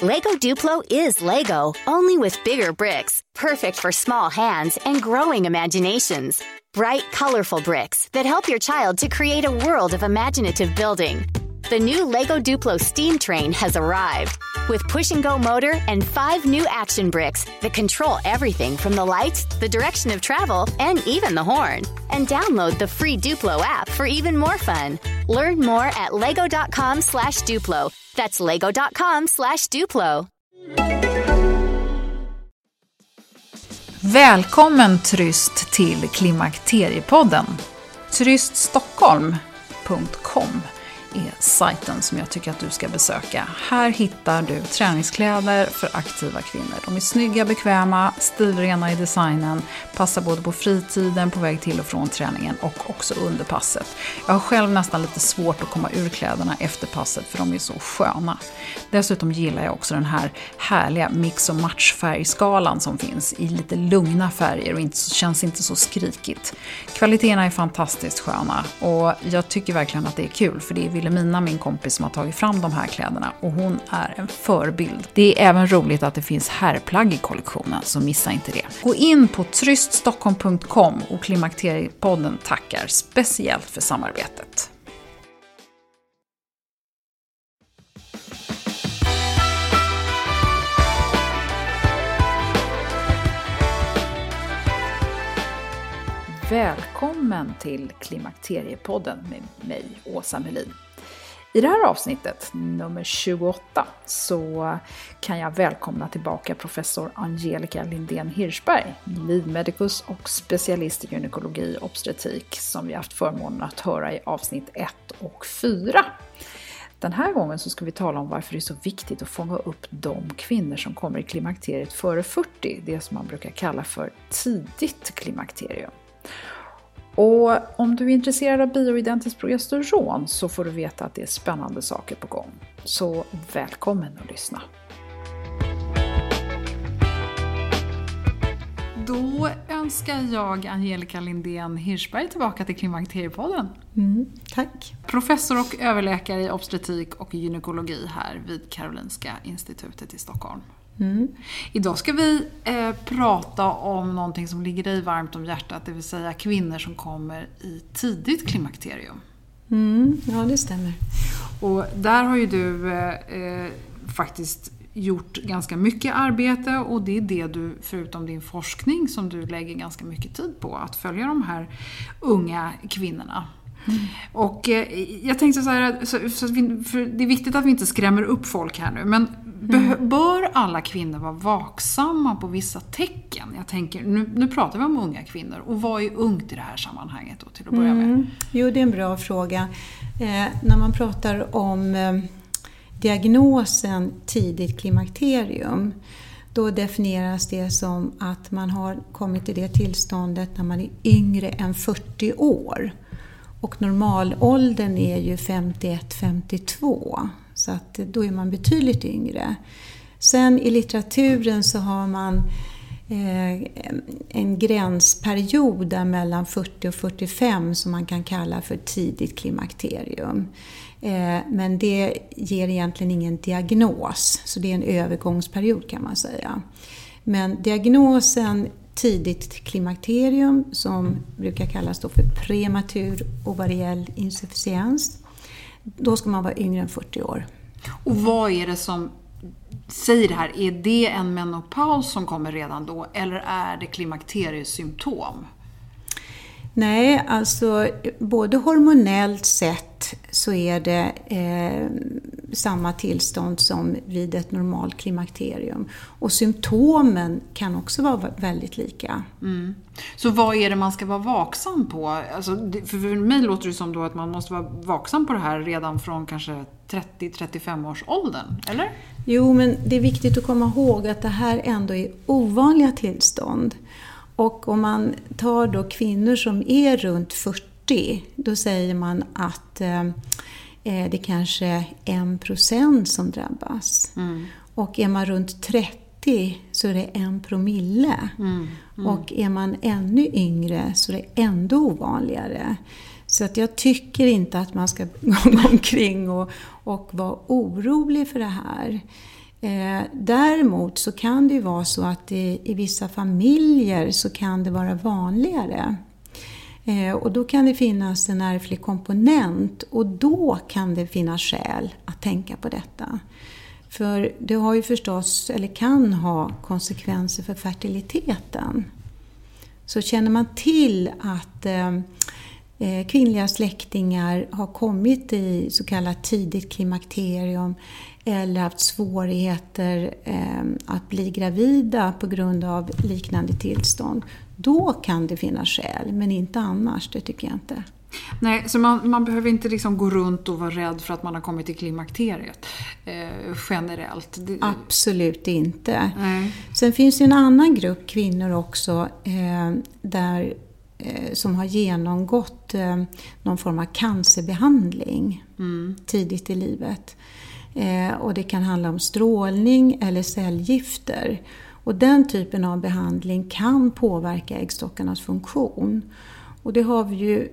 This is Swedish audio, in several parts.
Lego Duplo is Lego, only with bigger bricks, perfect for small hands and growing imaginations. Bright, colorful bricks that help your child to create a world of imaginative building. The new Lego Duplo steam train has arrived with push and go motor and five new action bricks that control everything from the lights, the direction of travel, and even the horn. And download the free Duplo app for even more fun. Learn more at lego.com slash Duplo. That's lego.com slash Duplo. Välkommen Tryst till Klimakteriepodden. Tryststockholm.com är sajten som jag tycker att du ska besöka. Här hittar du träningskläder för aktiva kvinnor. De är snygga, bekväma, stilrena i designen, passar både på fritiden, på väg till och från träningen och också under passet. Jag har själv nästan lite svårt att komma ur kläderna efter passet för de är så sköna. Dessutom gillar jag också den här härliga mix och matchfärgskalan som finns i lite lugna färger och inte, känns inte så skrikigt. Kvaliteterna är fantastiskt sköna och jag tycker verkligen att det är kul för det är Wilhelmina, min kompis, som har tagit fram de här kläderna och hon är en förebild. Det är även roligt att det finns herrplagg i kollektionen, så missa inte det. Gå in på tryststockholm.com och Klimakteriepodden tackar speciellt för samarbetet. Välkommen till Klimakteriepodden med mig, Åsa Melin. I det här avsnittet, nummer 28, så kan jag välkomna tillbaka professor Angelica Lindén Hirschberg, livmedikus och specialist i gynekologi och obstetrik, som vi haft förmånen att höra i avsnitt 1 och 4. Den här gången så ska vi tala om varför det är så viktigt att fånga upp de kvinnor som kommer i klimakteriet före 40, det som man brukar kalla för tidigt klimakterium. Och om du är intresserad av bioidentiskt progesteron så får du veta att det är spännande saker på gång. Så välkommen att lyssna! Då önskar jag Angelica Lindén Hirschberg tillbaka till Klimakteriepodden. Mm, tack! Professor och överläkare i obstetrik och gynekologi här vid Karolinska institutet i Stockholm. Mm. Idag ska vi eh, prata om någonting som ligger dig varmt om hjärtat, det vill säga kvinnor som kommer i tidigt klimakterium. Mm, ja, det stämmer. Och där har ju du eh, eh, faktiskt gjort ganska mycket arbete och det är det du, förutom din forskning, som du lägger ganska mycket tid på, att följa de här unga kvinnorna. Mm. Och eh, jag tänkte så här, så, så vi, det är viktigt att vi inte skrämmer upp folk här nu, men Mm. Bör alla kvinnor vara vaksamma på vissa tecken? Jag tänker, nu, nu pratar vi om unga kvinnor och vad är ungt i det här sammanhanget då, till att börja med? Mm. Jo, det är en bra fråga. Eh, när man pratar om eh, diagnosen tidigt klimakterium då definieras det som att man har kommit till det tillståndet när man är yngre än 40 år. Och normalåldern är ju 51-52. Så att då är man betydligt yngre. Sen i litteraturen så har man eh, en gränsperiod där mellan 40 och 45 som man kan kalla för tidigt klimakterium. Eh, men det ger egentligen ingen diagnos, så det är en övergångsperiod kan man säga. Men diagnosen tidigt klimakterium som brukar kallas då för prematur ovariell insufficiens. Då ska man vara yngre än 40 år. Och vad är det som säger det här? Är det en menopaus som kommer redan då eller är det klimakteriesymptom? Nej, alltså både hormonellt sett så är det eh, samma tillstånd som vid ett normalt klimakterium. Och symptomen kan också vara väldigt lika. Mm. Så vad är det man ska vara vaksam på? Alltså, för mig låter det som då att man måste vara vaksam på det här redan från kanske 30-35 års åldern, eller? Jo, men det är viktigt att komma ihåg att det här ändå är ovanliga tillstånd. Och om man tar då kvinnor som är runt 40, då säger man att eh, eh det kanske är en procent som drabbas. Mm. Och är man runt 30 så är det en promille. Mm. Mm. Och är man ännu yngre så är det ändå ovanligare. Så att jag tycker inte att man ska gå omkring och, och vara orolig för det här. Eh, däremot så kan det ju vara så att det, i vissa familjer så kan det vara vanligare. Eh, och då kan det finnas en ärftlig komponent och då kan det finnas skäl att tänka på detta. För det har ju förstås, eller kan ha, konsekvenser för fertiliteten. Så känner man till att eh, eh kvinnliga släktingar har kommit i så kallat tidigt klimakterium eller haft svårigheter eh, att bli gravida på grund av liknande tillstånd. Då kan det finnas skäl, men inte annars. Det tycker jag inte. Nej, så man, man behöver inte liksom gå runt och vara rädd för att man har kommit till klimakteriet eh, generellt? Det... Absolut inte. Nej. Sen finns det en annan grupp kvinnor också eh, där, eh, som har genomgått eh, någon form av cancerbehandling mm. tidigt i livet. Eh, och det kan handla om strålning eller cellgifter. Och den typen av behandling kan påverka äggstockarnas funktion. Och det har vi ju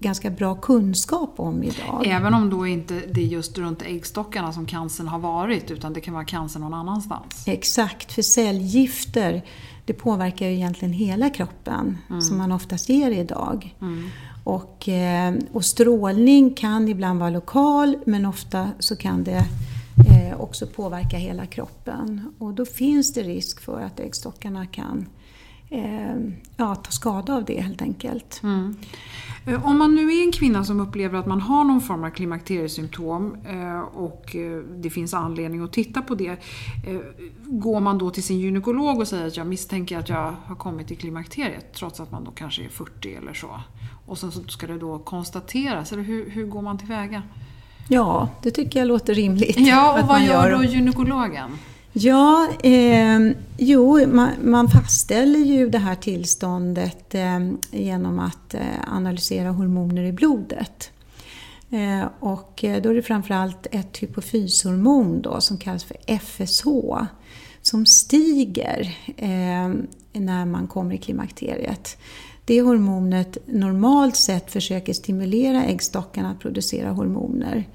ganska bra kunskap om idag. Även om då inte det är just runt äggstockarna som cancern har varit utan det kan vara cancer någon annanstans? Exakt, för cellgifter det påverkar ju egentligen hela kroppen mm. som man ofta ser idag. Mm. Och, eh, och strålning kan ibland vara lokal men ofta så kan det eh, också påverka hela kroppen. Och då finns det risk för att äggstockarna kan eh, ja, ta skada av det helt enkelt. Mm. Eh, om man nu är en kvinna som upplever att man har någon form av klimakteriesymptom eh, och eh, det finns anledning att titta på det. Går man då till sin gynekolog och säger att jag misstänker att jag har kommit till klimakteriet trots att man då kanske är 40 eller så. Och sen så ska det då konstateras, eller hur, hur går man tillväga? Ja, det tycker jag låter rimligt. Ja, och vad gör då gynekologen? Ja, eh, jo, man, man, fastställer ju det här tillståndet eh, genom att eh, analysera hormoner i blodet. Eh, och eh, då är det framförallt ett hypofyshormon då, som kallas för FSH som stiger eh, när man kommer i klimakteriet. Det hormonet normalt sett försöker stimulera äggstockarna att producera hormoner.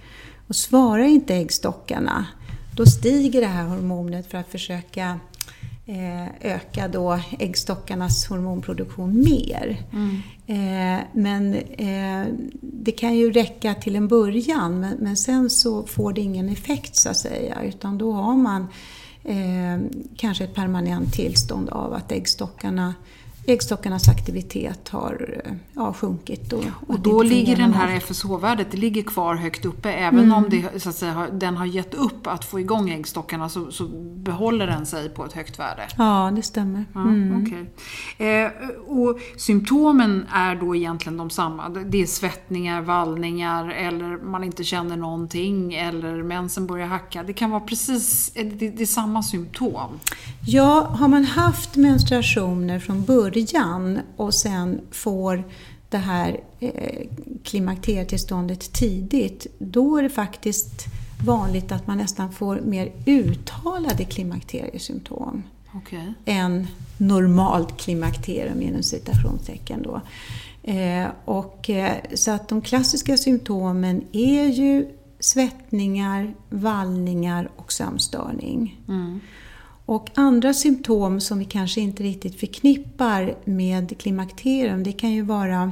Och svarar inte äggstockarna då stiger det här hormonet för att försöka eh, öka då äggstockarnas hormonproduktion mer. Mm. Eh, men eh, det kan ju räcka till en början men, sen så får det ingen effekt så att säga utan då har man kanske ett permanent tillstånd av att äggstockarna äggstockarnas aktivitet har ja, sjunkit. Och, och då ligger den här FSH-värdet det ligger kvar högt uppe. Även mm. om det, så att säga, den har gett upp att få igång äggstockarna så, så behåller den sig på ett högt värde. Ja, det stämmer. Mm. Ja, okay. eh, och symptomen är då egentligen de samma. Det är svettningar, vallningar eller man inte känner någonting eller mensen börjar hacka. Det kan vara precis det, det är samma symptom. Ja, har man haft menstruationer från början början och sen får det här eh, klimakterietillståndet tidigt, då är det faktiskt vanligt att man nästan får mer uttalade klimakteriesymptom okay. än normalt klimakterium inom citationstecken. Då. Eh, och, eh, så att de klassiska symptomen är ju svettningar, vallningar och sömnstörning. Mm. Och andra symptom som vi kanske inte riktigt förknippar med klimakterium, det kan ju vara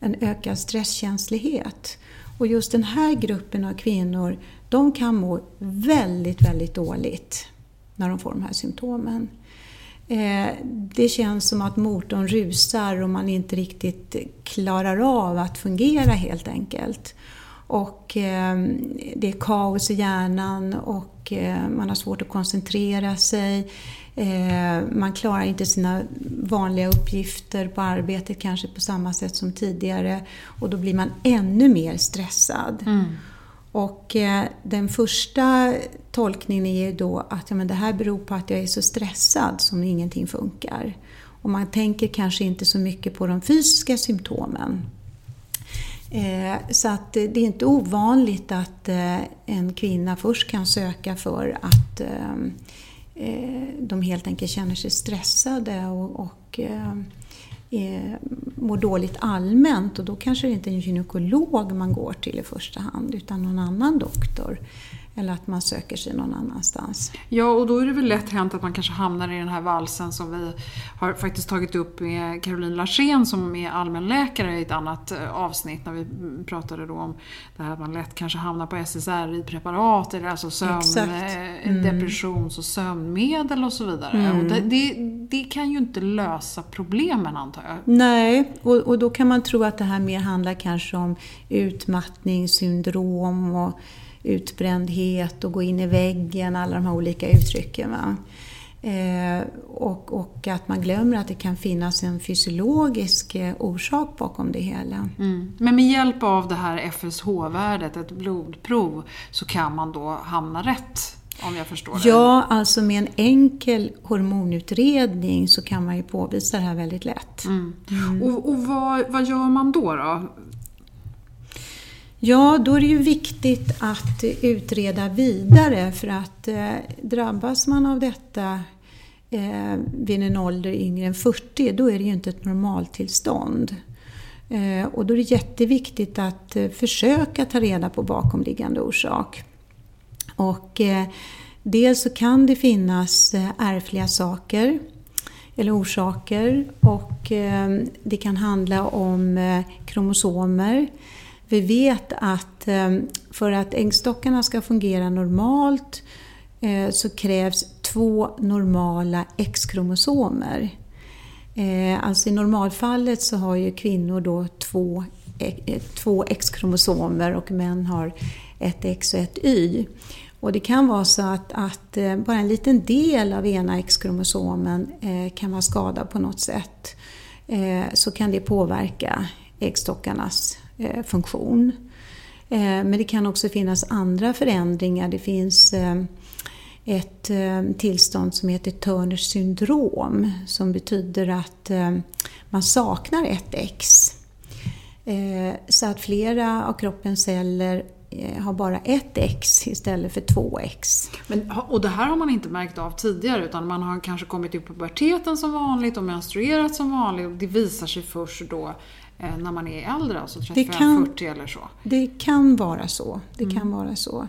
en ökad stresskänslighet. Och just den här gruppen av kvinnor, de kan må väldigt, väldigt dåligt när de får de här symptomen. Eh, det känns som att motorn rusar och man inte riktigt klarar av att fungera helt enkelt. Och eh, det är kaos i hjärnan och eh, man har svårt att koncentrera sig. Eh, man klarar inte sina vanliga uppgifter på arbetet kanske på samma sätt som tidigare. Och då blir man ännu mer stressad. Mm. Och den första tolkningen är ju då att ja, men det här beror på att jag är så stressad som ingenting funkar. Och man tänker kanske inte så mycket på de fysiska symptomen. Eh, så att det är inte ovanligt att eh, en kvinna först kan söka för att eh, de helt enkelt känner sig stressade och, och mår dåligt allmänt och då kanske det inte är en gynekolog man går till i första hand utan någon annan doktor eller att man söker sig någon annanstans. Ja, och då är det väl lätt hänt att man kanske hamnar i den här valsen som vi har faktiskt tagit upp med Caroline Larsén som är allmänläkare i ett annat eh, avsnitt när vi pratade då om det här att man lätt kanske hamnar på SSRI-preparat, alltså sömn, eh, mm. depressions och sömnmedel och så vidare. Mm. Och det, det, det, kan ju inte lösa problemen antar jag. Nej, och, och då kan man tro att det här mer handlar kanske om utmattningssyndrom och utbrändhet och gå in i väggen, alla de här olika uttrycken. Eh, och, och, att man glömmer att det kan finnas en fysiologisk eh, orsak bakom det hela. Mm. Men med hjälp av det här FSH-värdet, ett blodprov, så kan man då hamna rätt? Om jag förstår det. Ja, alltså med en enkel hormonutredning så kan man ju påvisa det här väldigt lätt. Mm. Mm. Och, och vad, vad, gör man då? då? Ja, då är det ju viktigt att utreda vidare för att eh, drabbas man av detta eh, vid en ålder yngre än 40, då är det ju inte ett normaltillstånd. Eh, och då är det jätteviktigt att eh, försöka ta reda på bakomliggande orsak. Och eh, dels så kan det finnas eh, ärftliga saker eller orsaker och eh, det kan handla om eh, kromosomer vi vet att ehm, för att äggstockarna ska fungera normalt eh, så krävs två normala X-kromosomer. Eh, alltså i normalfallet så har ju kvinnor då två, eh, två X-kromosomer och män har ett X och ett Y. Och det kan vara så att, att bara en liten del av ena X-kromosomen kan vara skadad på något sätt. Så kan det påverka äggstockarnas Eh, funktion. Eh, men det kan också finnas andra förändringar. Det finns eh, ett eh, tillstånd som heter Turners syndrom som betyder att eh, man saknar ett X. Så att flera av kroppens celler har bara ett X istället för två X. Men, och det här har man inte märkt av tidigare utan man har kanske kommit i puberteten som vanligt och menstruerat som vanligt och det visar sig först då när man är äldre, alltså 35-40 eller så? Det kan vara så. Det mm. kan vara så.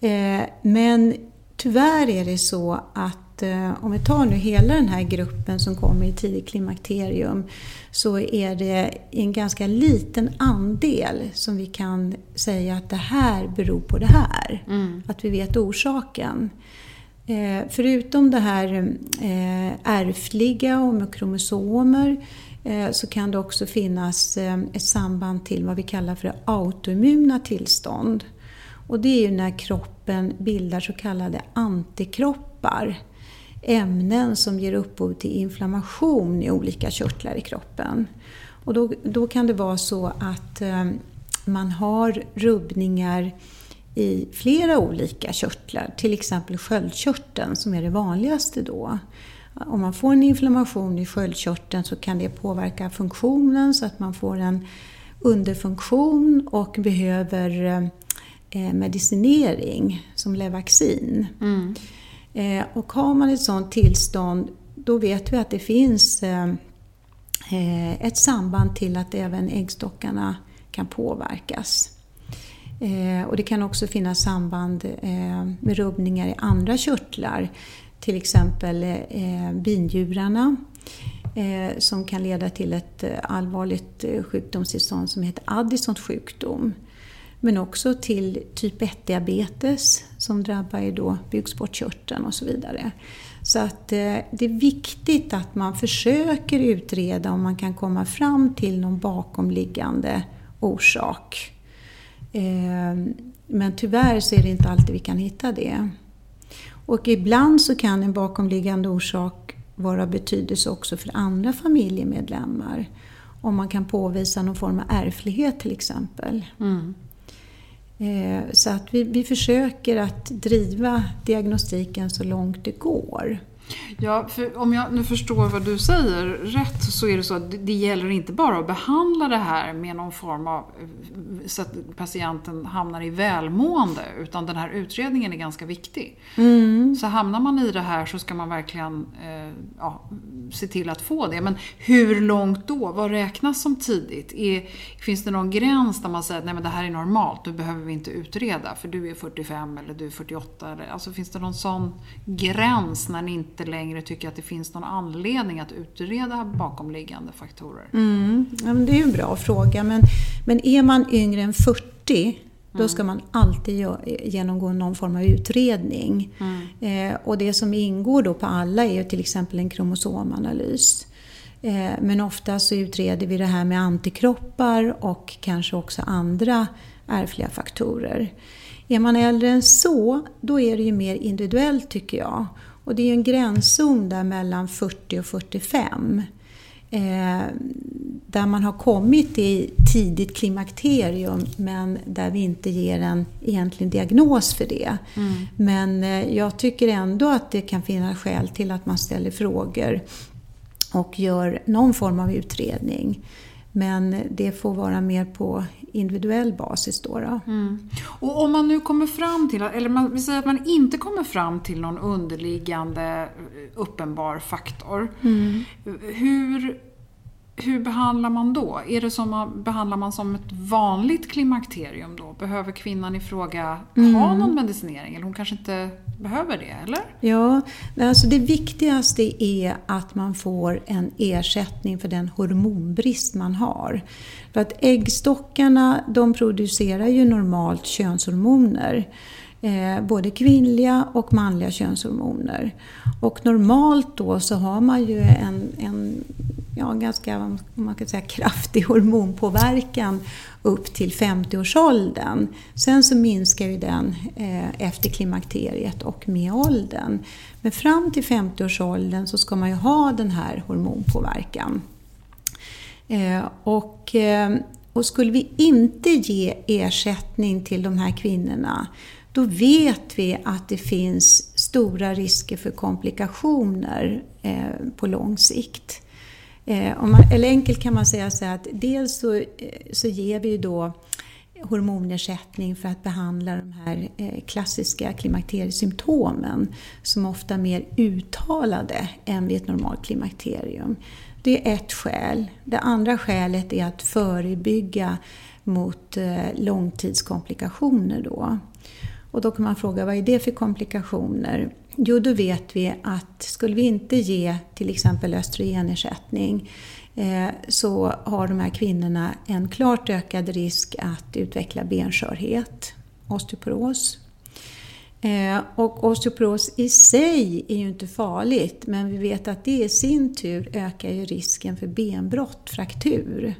Eh, men tyvärr är det så att eh, om vi tar nu hela den här gruppen som kommer i tidigt klimakterium så är det en ganska liten andel som vi kan säga att det här beror på det här. Mm. Att vi vet orsaken. förutom det här ärftliga och med kromosomer Eh, Eh, så kan det också finnas eh, ett samband till vad vi kallar för autoimmuna tillstånd. Och det är ju när kroppen bildar så kallade antikroppar. Ämnen som ger upphov till inflammation i olika körtlar i kroppen. Och då, då kan det vara så att eh, man har rubbningar i flera olika körtlar, till exempel sköldkörteln som är det vanligaste då. Om man får en inflammation i sköldkörteln så kan det påverka funktionen så att man får en underfunktion och behöver eh, medicinering som Levaxin. Mm. Eh, och har man ett sådant tillstånd då vet vi att det finns eh, ett samband till att även äggstockarna kan påverkas. Och det kan också finnas samband med rubbningar i andra körtlar till exempel eh, binjurarna eh, som kan leda till ett eh, allvarligt eh, sjukdomstillstånd som heter Addisons sjukdom. Men också till typ 1-diabetes som drabbar då bukspottkörteln och så vidare. Så att eh, det är viktigt att man försöker utreda om man kan komma fram till någon bakomliggande orsak. Eh, men tyvärr så är det inte alltid vi kan hitta det. Och ibland så kan en bakomliggande orsak vara av betydelse också för andra familjemedlemmar. Om man kan påvisa någon form av ärftlighet till exempel. Mm. Eh, så att vi, vi försöker att driva diagnostiken så långt det går. Ja, för om jag nu förstår vad du säger rätt så är det så att det gäller inte bara att behandla det här med någon form av så att patienten hamnar i välmående utan den här utredningen är ganska viktig. Mm. Så hamnar man i det här så ska man verkligen eh, ja, se till att få det. Men hur långt då? Vad räknas som tidigt? Är, finns det någon gräns där man säger att Nej, men det här är normalt, nu behöver vi inte utreda för du är 45 eller du är 48? Eller, alltså finns det någon sån gräns när ni inte längre tycker att det finns någon anledning att utreda bakomliggande faktorer? Mm, ja, det är ju en bra fråga men, men är man yngre än 40 då ska man alltid genomgå någon form av utredning. Mm. Eh, och det som ingår då på alla är till exempel en kromosomanalys. Eh, men ofta så utreder vi det här med antikroppar och kanske också andra ärftliga faktorer. Är man äldre än så, då är det ju mer individuellt tycker jag. Och det är ju en gränszon där mellan 40 och 45. Eh, där man har kommit i tidigt klimakterium men där vi inte ger en egentlig diagnos för det. Mm. Men eh, jag tycker ändå att det kan finnas skäl till att man ställer frågor och gör någon form av utredning. Men det får vara mer på individuell basis. Då, då. Mm. Och om man nu kommer fram till, eller man vill säga att man inte kommer fram till någon underliggande eh, uppenbar faktor. Mm. Hur hur behandlar man då? Är det som, behandlar man som ett vanligt klimakterium då? Behöver kvinnan i fråga mm. ha någon medicinering? Eller hon kanske inte behöver det, eller? Ja, alltså det viktigaste är att man får en ersättning för den hormonbrist man har. För att äggstockarna de producerar ju normalt könshormoner. Eh, både kvinnliga och manliga könshormoner. Och normalt då så har man ju en, en ja, ganska man kan säga, kraftig hormonpåverkan upp till 50-årsåldern. Sen så minskar ju den eh, efter klimakteriet och med åldern. Men fram till 50-årsåldern så ska man ju ha den här hormonpåverkan. Eh, och, eh, och skulle vi inte ge ersättning till de här kvinnorna då vet vi att det finns stora risker för komplikationer eh, på lång sikt. Eh, man, eller enkelt kan man säga så att dels så, eh, så ger vi då hormonersättning för att behandla de här eh, klassiska klimakteriesymptomen som ofta är mer uttalade än vid ett normalt klimakterium. Det är ett skäl. Det andra skälet är att förebygga mot eh, långtidskomplikationer. Då. Och då kan man fråga vad är det för komplikationer? Jo, då vet vi att skulle vi inte ge till exempel östrogenersättning eh, så har de här kvinnorna en klart ökad risk att utveckla benskörhet, osteoporos. Eh, och osteoporos i sig är ju inte farligt men vi vet att det i sin tur ökar ju risken för benbrott, fraktur.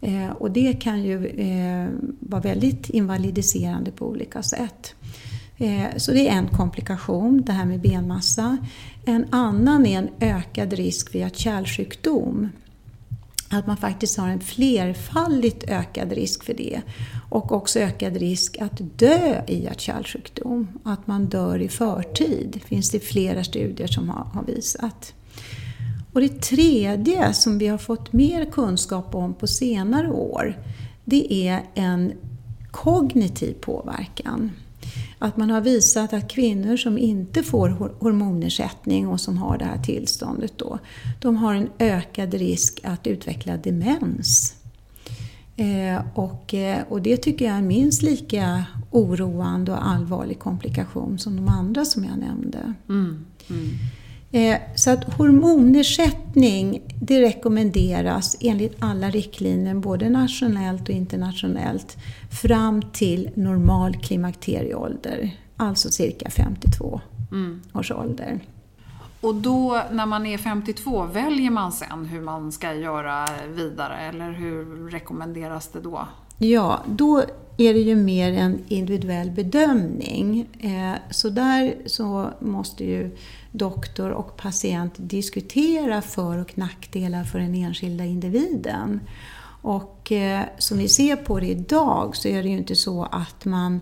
Eh, och det kan ju eh, vara väldigt invalidiserande på olika sätt. Eh, så det är en komplikation, det här med benmassa. En annan är en ökad risk vid kärlsjukdom. Att man faktiskt har en flerfaldigt ökad risk för det. Och också ökad risk att dö i hjärt-kärlsjukdom. Att man dör i förtid, finns det flera studier som har visat. Och det tredje som vi har fått mer kunskap om på senare år, det är en kognitiv påverkan. Att man har visat att kvinnor som inte får hormonersättning och som har det här tillståndet då, de har en ökad risk att utveckla demens. Eh, och, eh, och det tycker jag är minst lika oroande och allvarlig komplikation som de andra som jag nämnde. Mm. Mm. Eh, så att hormonersättning det rekommenderas enligt alla riktlinjer, både nationellt och internationellt, fram till normal klimakterieålder, alltså cirka 52 mm. års ålder. Och då när man är 52, väljer man sen hur man ska göra vidare eller hur rekommenderas det då? Ja, då är det ju mer en individuell bedömning. Eh, så där så måste ju doktor och patient diskutera för och nackdelar för den enskilda individen. Och eh, som vi ser på det idag så är det ju inte så att man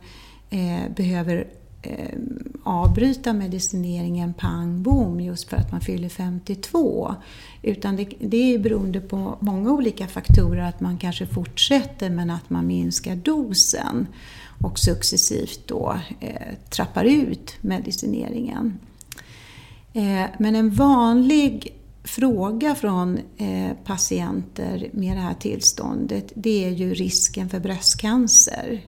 eh, behöver eh, avbryta medicineringen pang bom just för att man fyller 52. Utan det, det är beroende på många olika faktorer att man kanske fortsätter men att man minskar dosen och successivt då eh, trappar ut medicineringen. Eh, men en vanlig fråga från eh, patienter med det här tillståndet det är ju risken för bröstcancer.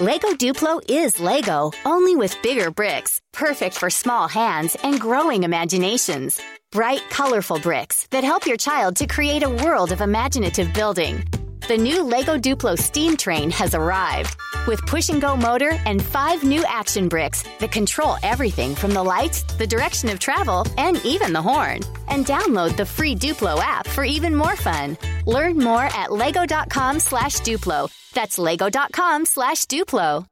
Lego Duplo is Lego, only with bigger bricks, perfect for small hands and growing imaginations. Bright, colorful bricks that help your child to create a world of imaginative building. The new Lego Duplo steam train has arrived with push and go motor and five new action bricks that control everything from the lights, the direction of travel, and even the horn. And download the free Duplo app for even more fun. Learn more at lego.com slash Duplo. That's lego.com slash Duplo.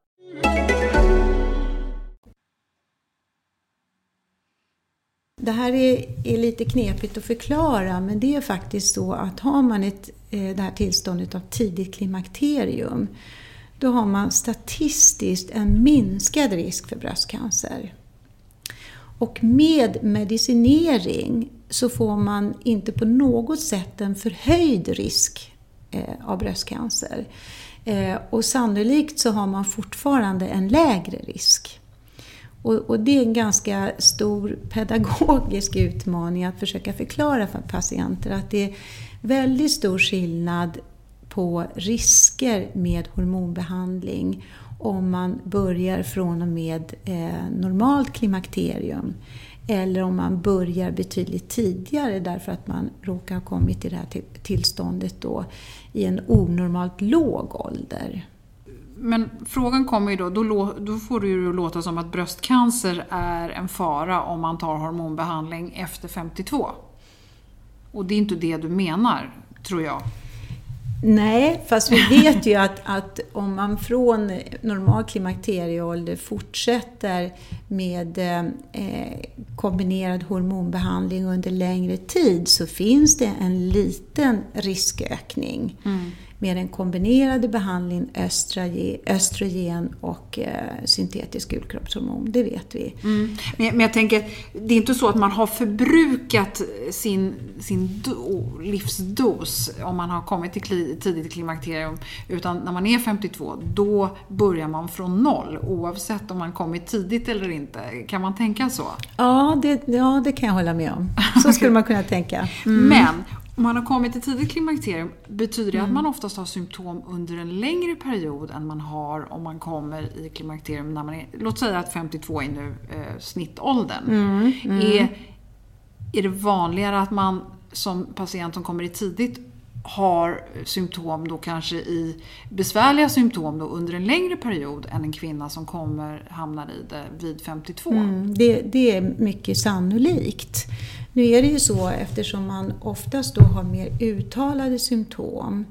Det här är, är, lite knepigt att förklara men det är faktiskt så att har man ett, eh, det här tillståndet av tidigt klimakterium då har man statistiskt en minskad risk för bröstcancer. Och med medicinering så får man inte på något sätt en förhöjd risk eh, av bröstcancer. Eh, och sannolikt så har man fortfarande en lägre risk. Och, och, det är en ganska stor pedagogisk utmaning att försöka förklara för patienter att det är väldigt stor skillnad på risker med hormonbehandling om man börjar från och med eh, normalt klimakterium eller om man börjar betydligt tidigare därför att man råkar ha kommit till det här tillståndet då i en onormalt låg ålder. Men frågan kommer ju då, då, då får det ju låta som att bröstcancer är en fara om man tar hormonbehandling efter 52. Och det är inte det du menar, tror jag. Nej, fast vi vet ju att, att om man från normal klimakterieålder fortsätter med eh, kombinerad hormonbehandling under längre tid så finns det en liten riskökning. Mm med den kombinerade behandlingen östrogen och eh, syntetisk gulkroppshormon. Det vet vi. Mm. Men, men, jag tänker, det är inte så att man har förbrukat sin, sin do, livsdos om man har kommit till kli, tidigt klimakterium. Utan när man är 52, då börjar man från noll oavsett om man kommit tidigt eller inte. Kan man tänka så? Ja, det, ja, det kan jag hålla med om. Så skulle man kunna tänka. Mm. Men om man har kommit till tidigt klimakterium, betyder det mm. att man oftast har symptom under en längre period än man har om man kommer i klimakterium när man är, låt säga att 52 är nu eh, snittåldern. Mm. Mm. Är, är det vanligare att man som patient som kommer i tidigt har symptom då kanske i besvärliga symptom då under en längre period än en kvinna som kommer hamnar i det vid 52? Mm, det, det, är mycket sannolikt. Nu är det ju så eftersom man oftast då har mer uttalade symptom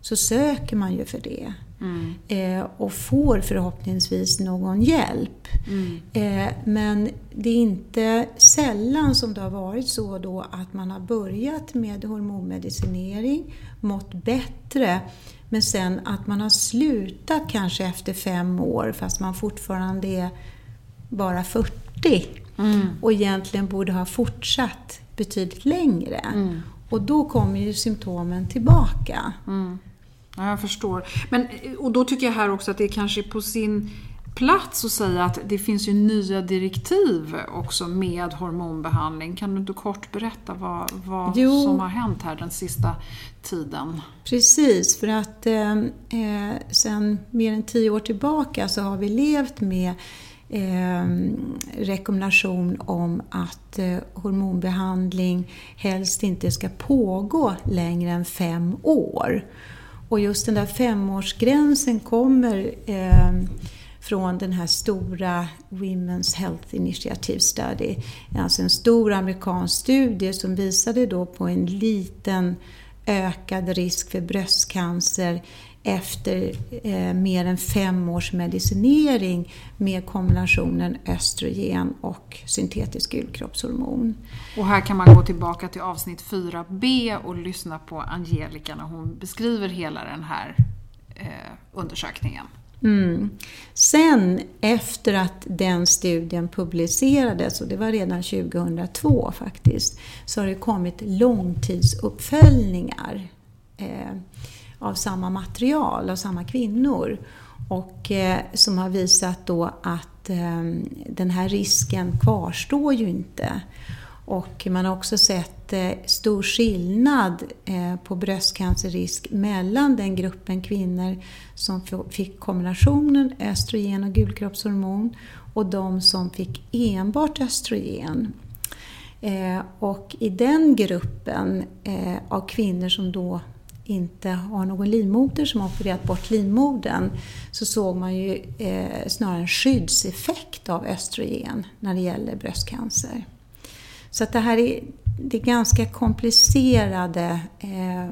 så söker man ju för det. Mm. Eh, och får förhoppningsvis någon hjälp. Mm. Eh, men det är inte sällan som det har varit så då att man har börjat med hormonmedicinering, mått bättre, men sen att man har slutat kanske efter fem år fast man fortfarande är bara 40 mm. och egentligen borde ha fortsatt betydligt längre. Mm. Och då kommer ju symptomen tillbaka. Ja, jag förstår. Men, och då tycker jag här också att det kanske är på sin plats att säga att det finns ju nya direktiv också med hormonbehandling. Kan du inte kort berätta vad, vad som har hänt här den sista tiden? Precis, för att eh, eh sen mer än tio år tillbaka så har vi levt med eh, rekommendation om att eh, hormonbehandling helst inte ska pågå längre än fem år. Och just den där femårsgränsen kommer eh, från den här stora Women's Health Initiative Study. Alltså en stor amerikansk studie som visade då på en liten ökad risk för bröstcancer efter eh, mer än fem års medicinering med kombinationen östrogen och syntetisk gulkroppshormon. Och här kan man gå tillbaka till avsnitt 4b och lyssna på Angelica när hon beskriver hela den här eh, undersökningen. Mm. Sen efter att den studien publicerades, och det var redan 2002 faktiskt, så har det kommit långtidsuppföljningar. Eh, av samma material, av samma kvinnor. Och eh, som har visat då att eh, den här risken kvarstår ju inte. Och man har också sett eh, stor skillnad eh, på bröstcancerrisk mellan den gruppen kvinnor som fick kombinationen östrogen och gulkroppshormon och de som fick enbart östrogen. Eh, och i den gruppen eh, av kvinnor som då inte har någon livmoder som har opererat bort livmodern så såg man ju snarare en skyddseffekt av östrogen när det gäller bröstcancer. Så att det här är, det är ganska komplicerade eh,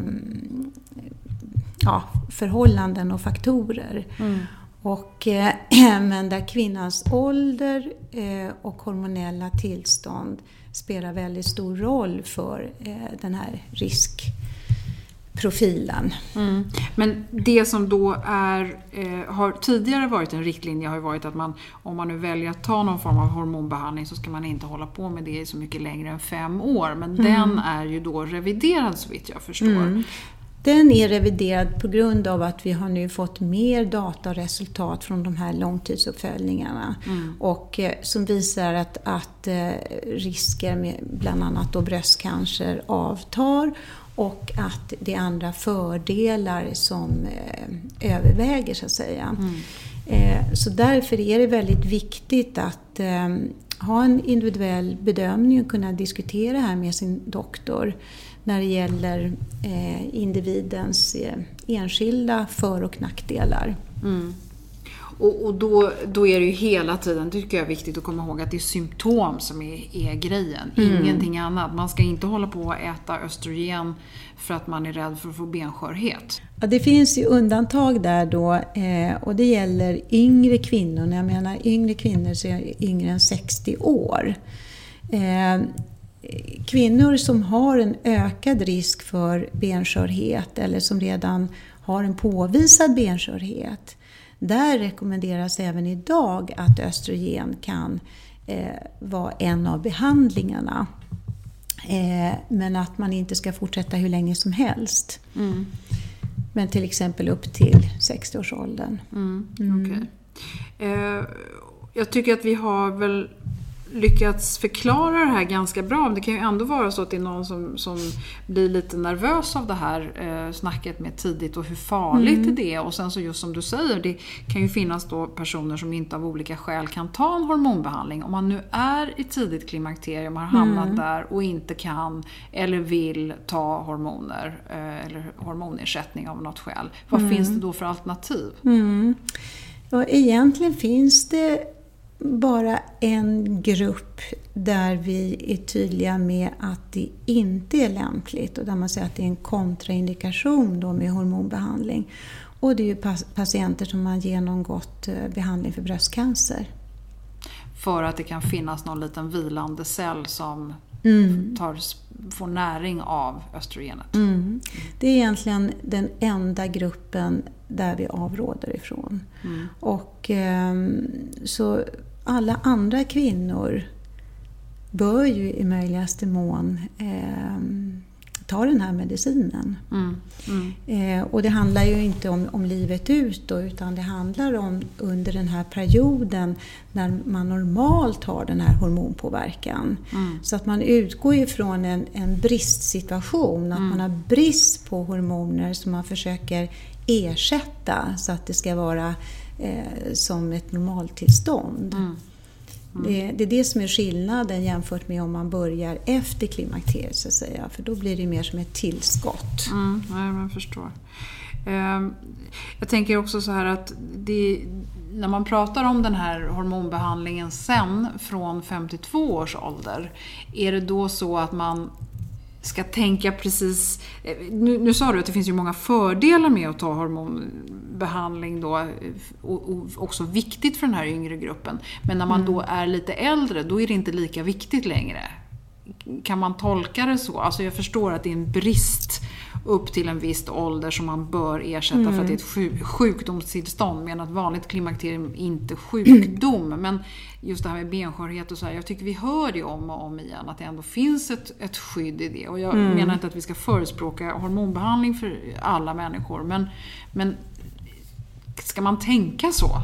ja, förhållanden och faktorer. Mm. Och, eh, men där kvinnans ålder eh, och hormonella tillstånd spelar väldigt stor roll för eh, den här risk profilen. Mm. Men det som då är, eh, har tidigare varit en riktlinje har ju varit att man, om man nu väljer att ta någon form av hormonbehandling så ska man inte hålla på med det så mycket längre än fem år. Men mm. den är ju då reviderad så vitt jag förstår. Mm. Den är reviderad på grund av att vi har nu fått mer data och resultat från de här långtidsuppföljningarna. Mm. Och, eh, som visar att, att eh, risker med bland annat då bröstcancer avtar och att det är andra fördelar som eh, överväger så att säga. Mm. Eh, så därför är det väldigt viktigt att eh, ha en individuell bedömning och kunna diskutera det här med sin doktor när det gäller eh, individens eh, enskilda för och nackdelar. Mm. Och, och, då, då är det ju hela tiden, det tycker jag är viktigt att komma ihåg, att det är symptom som är, är grejen. Mm. Ingenting annat. Man ska inte hålla på och äta östrogen för att man är rädd för att få benskörhet. Ja, det finns ju undantag där då eh, och det gäller yngre kvinnor. När jag menar yngre kvinnor så är jag yngre än 60 år. Eh, kvinnor som har en ökad risk för benskörhet eller som redan har en påvisad benskörhet där rekommenderas även idag att östrogen kan eh, vara en av behandlingarna. Eh, men att man inte ska fortsätta hur länge som helst. Mm. Men till exempel upp till 60-årsåldern. Mm, mm. Okay. Eh, jag tycker att vi har väl lyckats förklara det här ganska bra. Men det kan ju ändå vara så att det är någon som, som blir lite nervös av det här eh, snacket med tidigt och hur farligt mm. det är. Och sen så just som du säger, det kan ju finnas då personer som inte av olika skäl kan ta en hormonbehandling. Om man nu är i tidigt klimakterium, har hamnat mm. där och inte kan eller vill ta hormoner eh, eller hormonersättning av något skäl. Vad mm. finns det då för alternativ? Mm. Ja, egentligen finns det bara en grupp där vi är tydliga med att det inte är lämpligt och där man säger att det är en kontraindikation då med hormonbehandling. Och det är ju patienter som har genomgått eh, behandling för bröstcancer. För att det kan finnas någon liten vilande cell som mm. tar, får näring av östrogenet. Mm. Det är egentligen den enda gruppen där vi avråder ifrån. Mm. Och, ehm, så alla andra kvinnor bör ju i möjligaste mån eh, ta den här medicinen. Mm, mm. Eh, och det handlar ju inte om, om livet ut då, utan det handlar om under den här perioden när man normalt har den här hormonpåverkan. Mm. Så att man utgår ifrån en, en bristsituation, att mm. man har brist på hormoner som man försöker ersätta så att det ska vara eh, som ett normaltillstånd. Mm. Mm. Det, det, är det som är skillnaden jämfört med om man börjar efter klimakteriet så att säga. För då blir det mer som ett tillskott. Mm, ja, jag förstår. Ehm, jag tänker också så här att det, när man pratar om den här hormonbehandlingen sen från 52 års ålder. Är det då så att man ska tänka precis... Eh, nu, nu, sa du att det finns ju många fördelar med att ta hormonbehandling då eh, och, och också viktigt för den här yngre gruppen. Men när man mm. då är lite äldre, då är det inte lika viktigt längre. Kan man tolka det så? Alltså jag förstår att det är en brist upp till en viss ålder som man bör ersätta mm. för att det är ett sjuk sjukdomstillstånd. Medan ett vanligt klimakterium inte sjukdom. Men just det här med benskörhet och så här, jag tycker vi hör det om och om igen att det ändå finns ett, ett skydd i det. Och jag mm. menar inte att vi ska förespråka hormonbehandling för alla människor. Men, men ska man tänka så?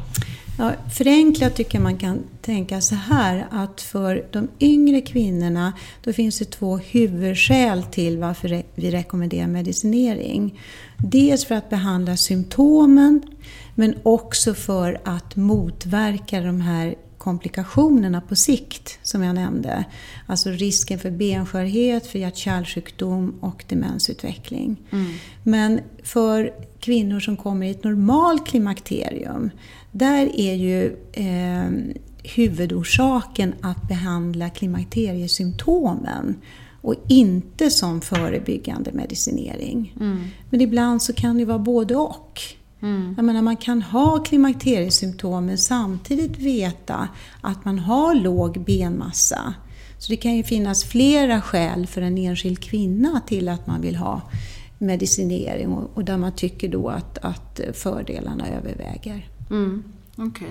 Ja, förenklat tycker jag man kan tänka så här att för de yngre kvinnorna då finns det två huvudskäl till varför vi rekommenderar medicinering. Dels för att behandla symptomen men också för att motverka de här komplikationerna på sikt som jag nämnde. Alltså risken för benskörhet, för hjärt-kärlsjukdom och demensutveckling. Mm. Men för kvinnor som kommer i ett normalt klimakterium, där är ju eh, huvudorsaken att behandla klimakteriesymptomen och inte som förebyggande medicinering. Mm. Men ibland så kan det vara både och. Mm. Jag menar, man kan ha klimakteriesymptom men samtidigt veta att man har låg benmassa. Så det kan ju finnas flera skäl för en enskild kvinna till att man vill ha medicinering och, och där man tycker då att, att fördelarna överväger. Mm. Okay.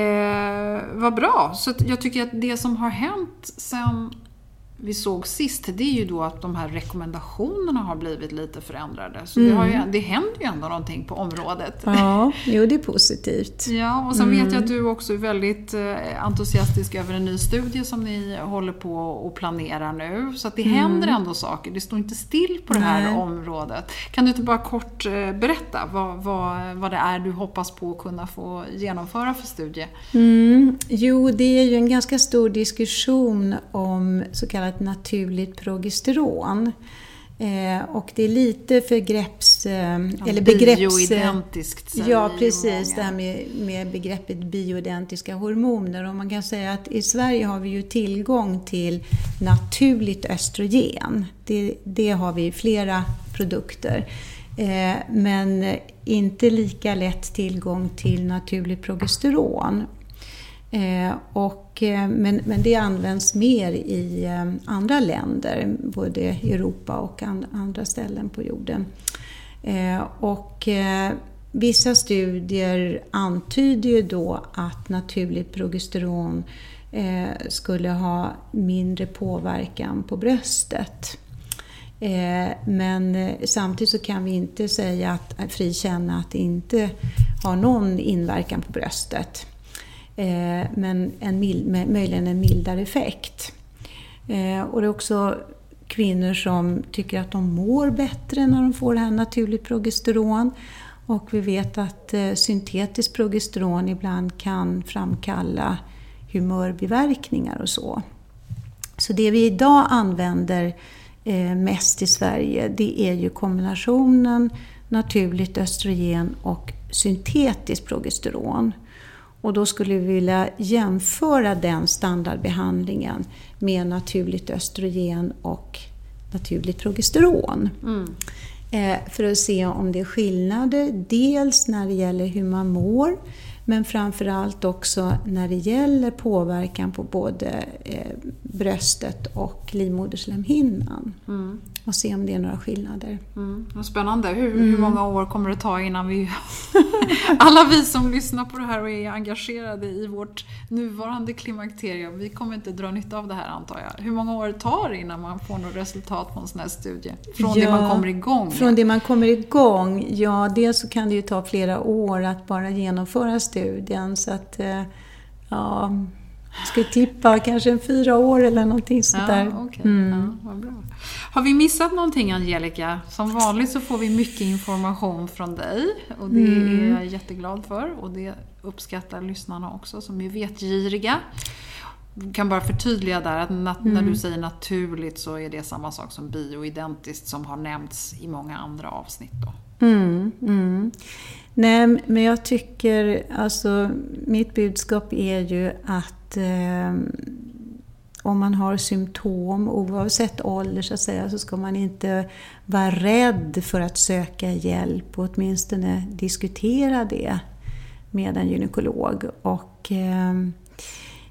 Eh, vad bra. Så jag tycker att det som har hänt sen vi såg sist, det är ju då att de här rekommendationerna har blivit lite förändrade. Så mm. det, har ju, det händer ju ändå någonting på området. Ja, jo det är positivt. Ja, och sen mm. vet jag att du också är väldigt eh, entusiastisk över en ny studie som ni håller på och planerar nu. Så att det mm. händer ändå saker, det står inte still på det här Nej. området. Kan du inte bara kort eh, berätta vad, vad, vad det är du hoppas på att kunna få genomföra för studie? Mm. Jo, det är ju en ganska stor diskussion om så kallat kallat naturligt progesteron. Eh, och det är lite förgrepps... Eh, ja, eller begrepps... Bioidentiskt säger Ja, precis. Många. Det här med, med begreppet bioidentiska hormoner. Och man kan säga att i Sverige har vi ju tillgång till naturligt östrogen. Det, det har vi i flera produkter. Eh, men inte lika lätt tillgång till naturligt progesteron. Eh, och, eh, men, men det används mer i eh, andra länder, både i Europa och and, andra ställen på jorden. Eh, och eh, vissa studier antyder ju då att naturligt progesteron eh, skulle ha mindre påverkan på bröstet. Men samtidigt så kan vi inte säga att, frikänna att det inte har någon inverkan på bröstet. Eh, men en mild, möjligen en mildare effekt. Eh, och det är också kvinnor som tycker att de mår bättre när de får det här naturligt progesteron. Och vi vet att eh, syntetiskt progesteron ibland kan framkalla humörbiverkningar och så. Så det vi idag använder eh, mest i Sverige det är ju kombinationen naturligt östrogen och syntetiskt progesteron. Och då skulle vi vilja jämföra den standardbehandlingen med naturligt östrogen och naturligt progesteron. Mm. Eh, för att se om det är skillnader, dels när det gäller hur man mår, men framförallt också när det gäller påverkan på både eh, bröstet och livmoderslemhinnan. Mm. Och se om det är några skillnader. Mm. Spännande. Hur, mm. hur många år kommer det ta innan vi... Alla vi som lyssnar på det här och är engagerade i vårt nuvarande klimakterium, vi kommer inte dra nytta av det här antar jag. Hur många år tar det innan man får något resultat på en sån här studie? Från ja, det man kommer igång? Från det man kommer igång? Ja, dels så kan det ju ta flera år att bara genomföra studien. Så att, eh, ja, jag skulle tippa kanske en fyra år eller någonting sånt där. Ja, okay. mm. ja, bra. Har vi missat någonting Angelica? Som vanligt så får vi mycket information från dig och det mm. är jag jätteglad för och det uppskattar lyssnarna också som är vetgiriga. Jag kan bara förtydliga där att mm. när du säger naturligt så är det samma sak som bioidentiskt som har nämnts i många andra avsnitt. Då. Mm, mm. Nej, men jag tycker, alltså mitt budskap är ju att eh, om man har symptom, oavsett ålder så att säga, så ska man inte vara rädd för att söka hjälp och åtminstone diskutera det med en gynekolog. Och eh,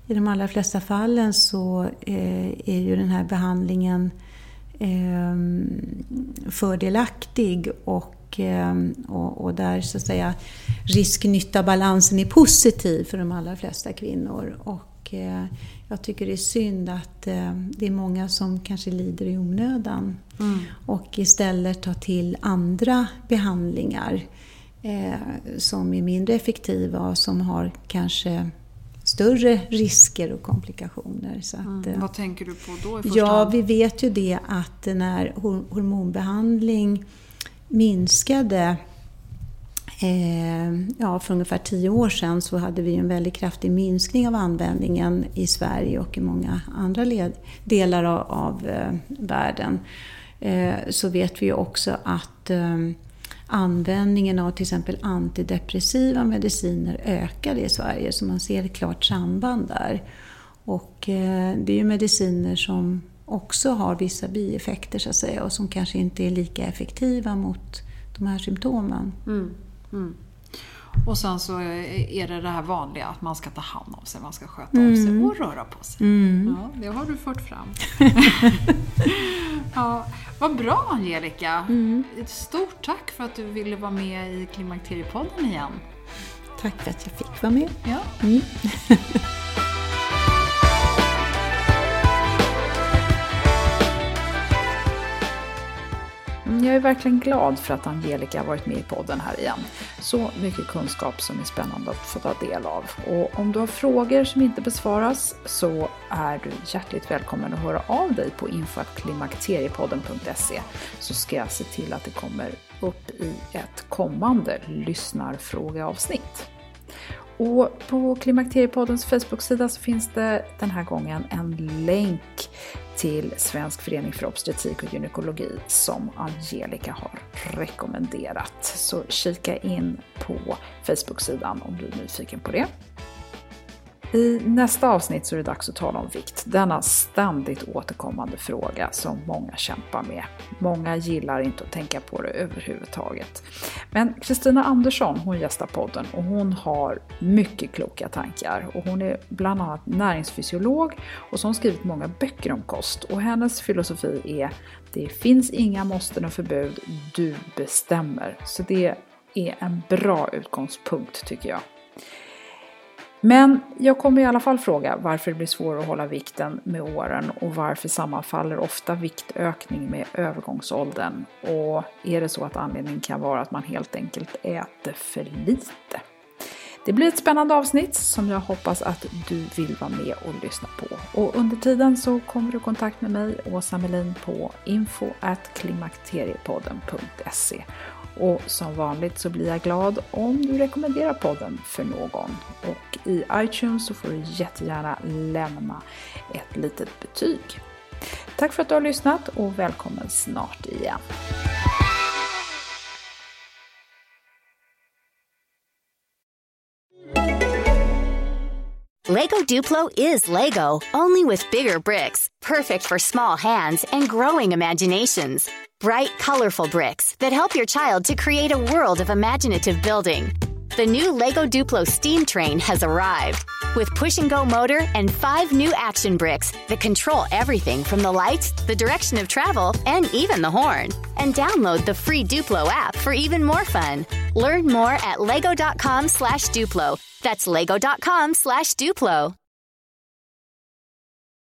i de allra flesta fallen så eh, är ju den här behandlingen eh, fördelaktig och och, och, där så att säga risk-nytta-balansen är positiv för de allra flesta kvinnor. Och eh, jag tycker det är synd att eh, det är många som kanske lider i onödan mm. och istället tar till andra behandlingar eh, som är mindre effektiva och som har kanske större risker och komplikationer. Så att, mm. Vad tänker du på då i första Ja, hand? vi vet ju det att när hormonbehandling minskade eh, ja, för ungefär tio år sedan så hade vi en väldigt kraftig minskning av användningen i Sverige och i många andra led, delar av, av eh, världen. Eh, så vet vi ju också att eh, användningen av till exempel antidepressiva mediciner ökade i Sverige, så man ser ett klart samband där. Och eh, det är ju mediciner som också har vissa bieffekter så att säga och som kanske inte är lika effektiva mot de här symptomen. Mm. Mm. Och sen så är det det här vanliga att man ska ta hand om sig, man ska sköta om sig mm. och röra på sig. Mm. Ja, det har du fört fram. ja, vad bra Angelica! Mm. Stort tack för att du ville vara med i Klimakteriepodden igen. Tack för att jag fick vara med. Ja. Mm. Mm, jag är verkligen glad för att Angelica har varit med i podden här igen. Så mycket kunskap som är spännande att få ta del av. Och om du har frågor som inte besvaras så är du hjärtligt välkommen att höra av dig på info.klimakteriepodden.se så ska jag se till att det kommer upp i ett kommande lyssnarfrågeavsnitt. Och på Klimakteriepoddens Facebook-sida så finns det den här gången en länk till Svensk förening för obstetrik och gynekologi som Angelica har rekommenderat. Så kika in på Facebook-sidan om du är nyfiken på det. I nästa avsnitt så är det dags att tala om vikt. Denna ständigt återkommande fråga som många kämpar med. Många gillar inte att tänka på det överhuvudtaget. Men Kristina Andersson, hon gästar podden och hon har mycket kloka tankar. Och hon är bland annat näringsfysiolog och så har hon skrivit många böcker om kost. Och hennes filosofi är det finns inga måsten och förbud, du bestämmer. Så det är en bra utgångspunkt tycker jag. Men jag kommer i alla fall fråga varför det blir svårare att hålla vikten med åren och varför sammanfaller ofta viktökning med övergångsåldern? Och är det så att anledningen kan vara att man helt enkelt äter för lite? Det blir ett spännande avsnitt som jag hoppas att du vill vara med och lyssna på. Och under tiden så kommer du i kontakt med mig, Åsa Melin, på info.klimakteriepodden.se och som vanligt så blir jag glad om du rekommenderar podden för någon. Och i iTunes så får du jättegärna lämna ett litet betyg. Tack för att du har lyssnat och välkommen snart igen. Lego Duplo is Lego, only with bigger bricks, perfect for small hands and growing imaginations. bright, colorful bricks that help your child to create a world of imaginative building. The new LEGO Duplo steam train has arrived with push and go motor and five new action bricks that control everything from the lights, the direction of travel, and even the horn. And download the free Duplo app for even more fun. Learn more at lego.com slash Duplo. That's lego.com slash Duplo.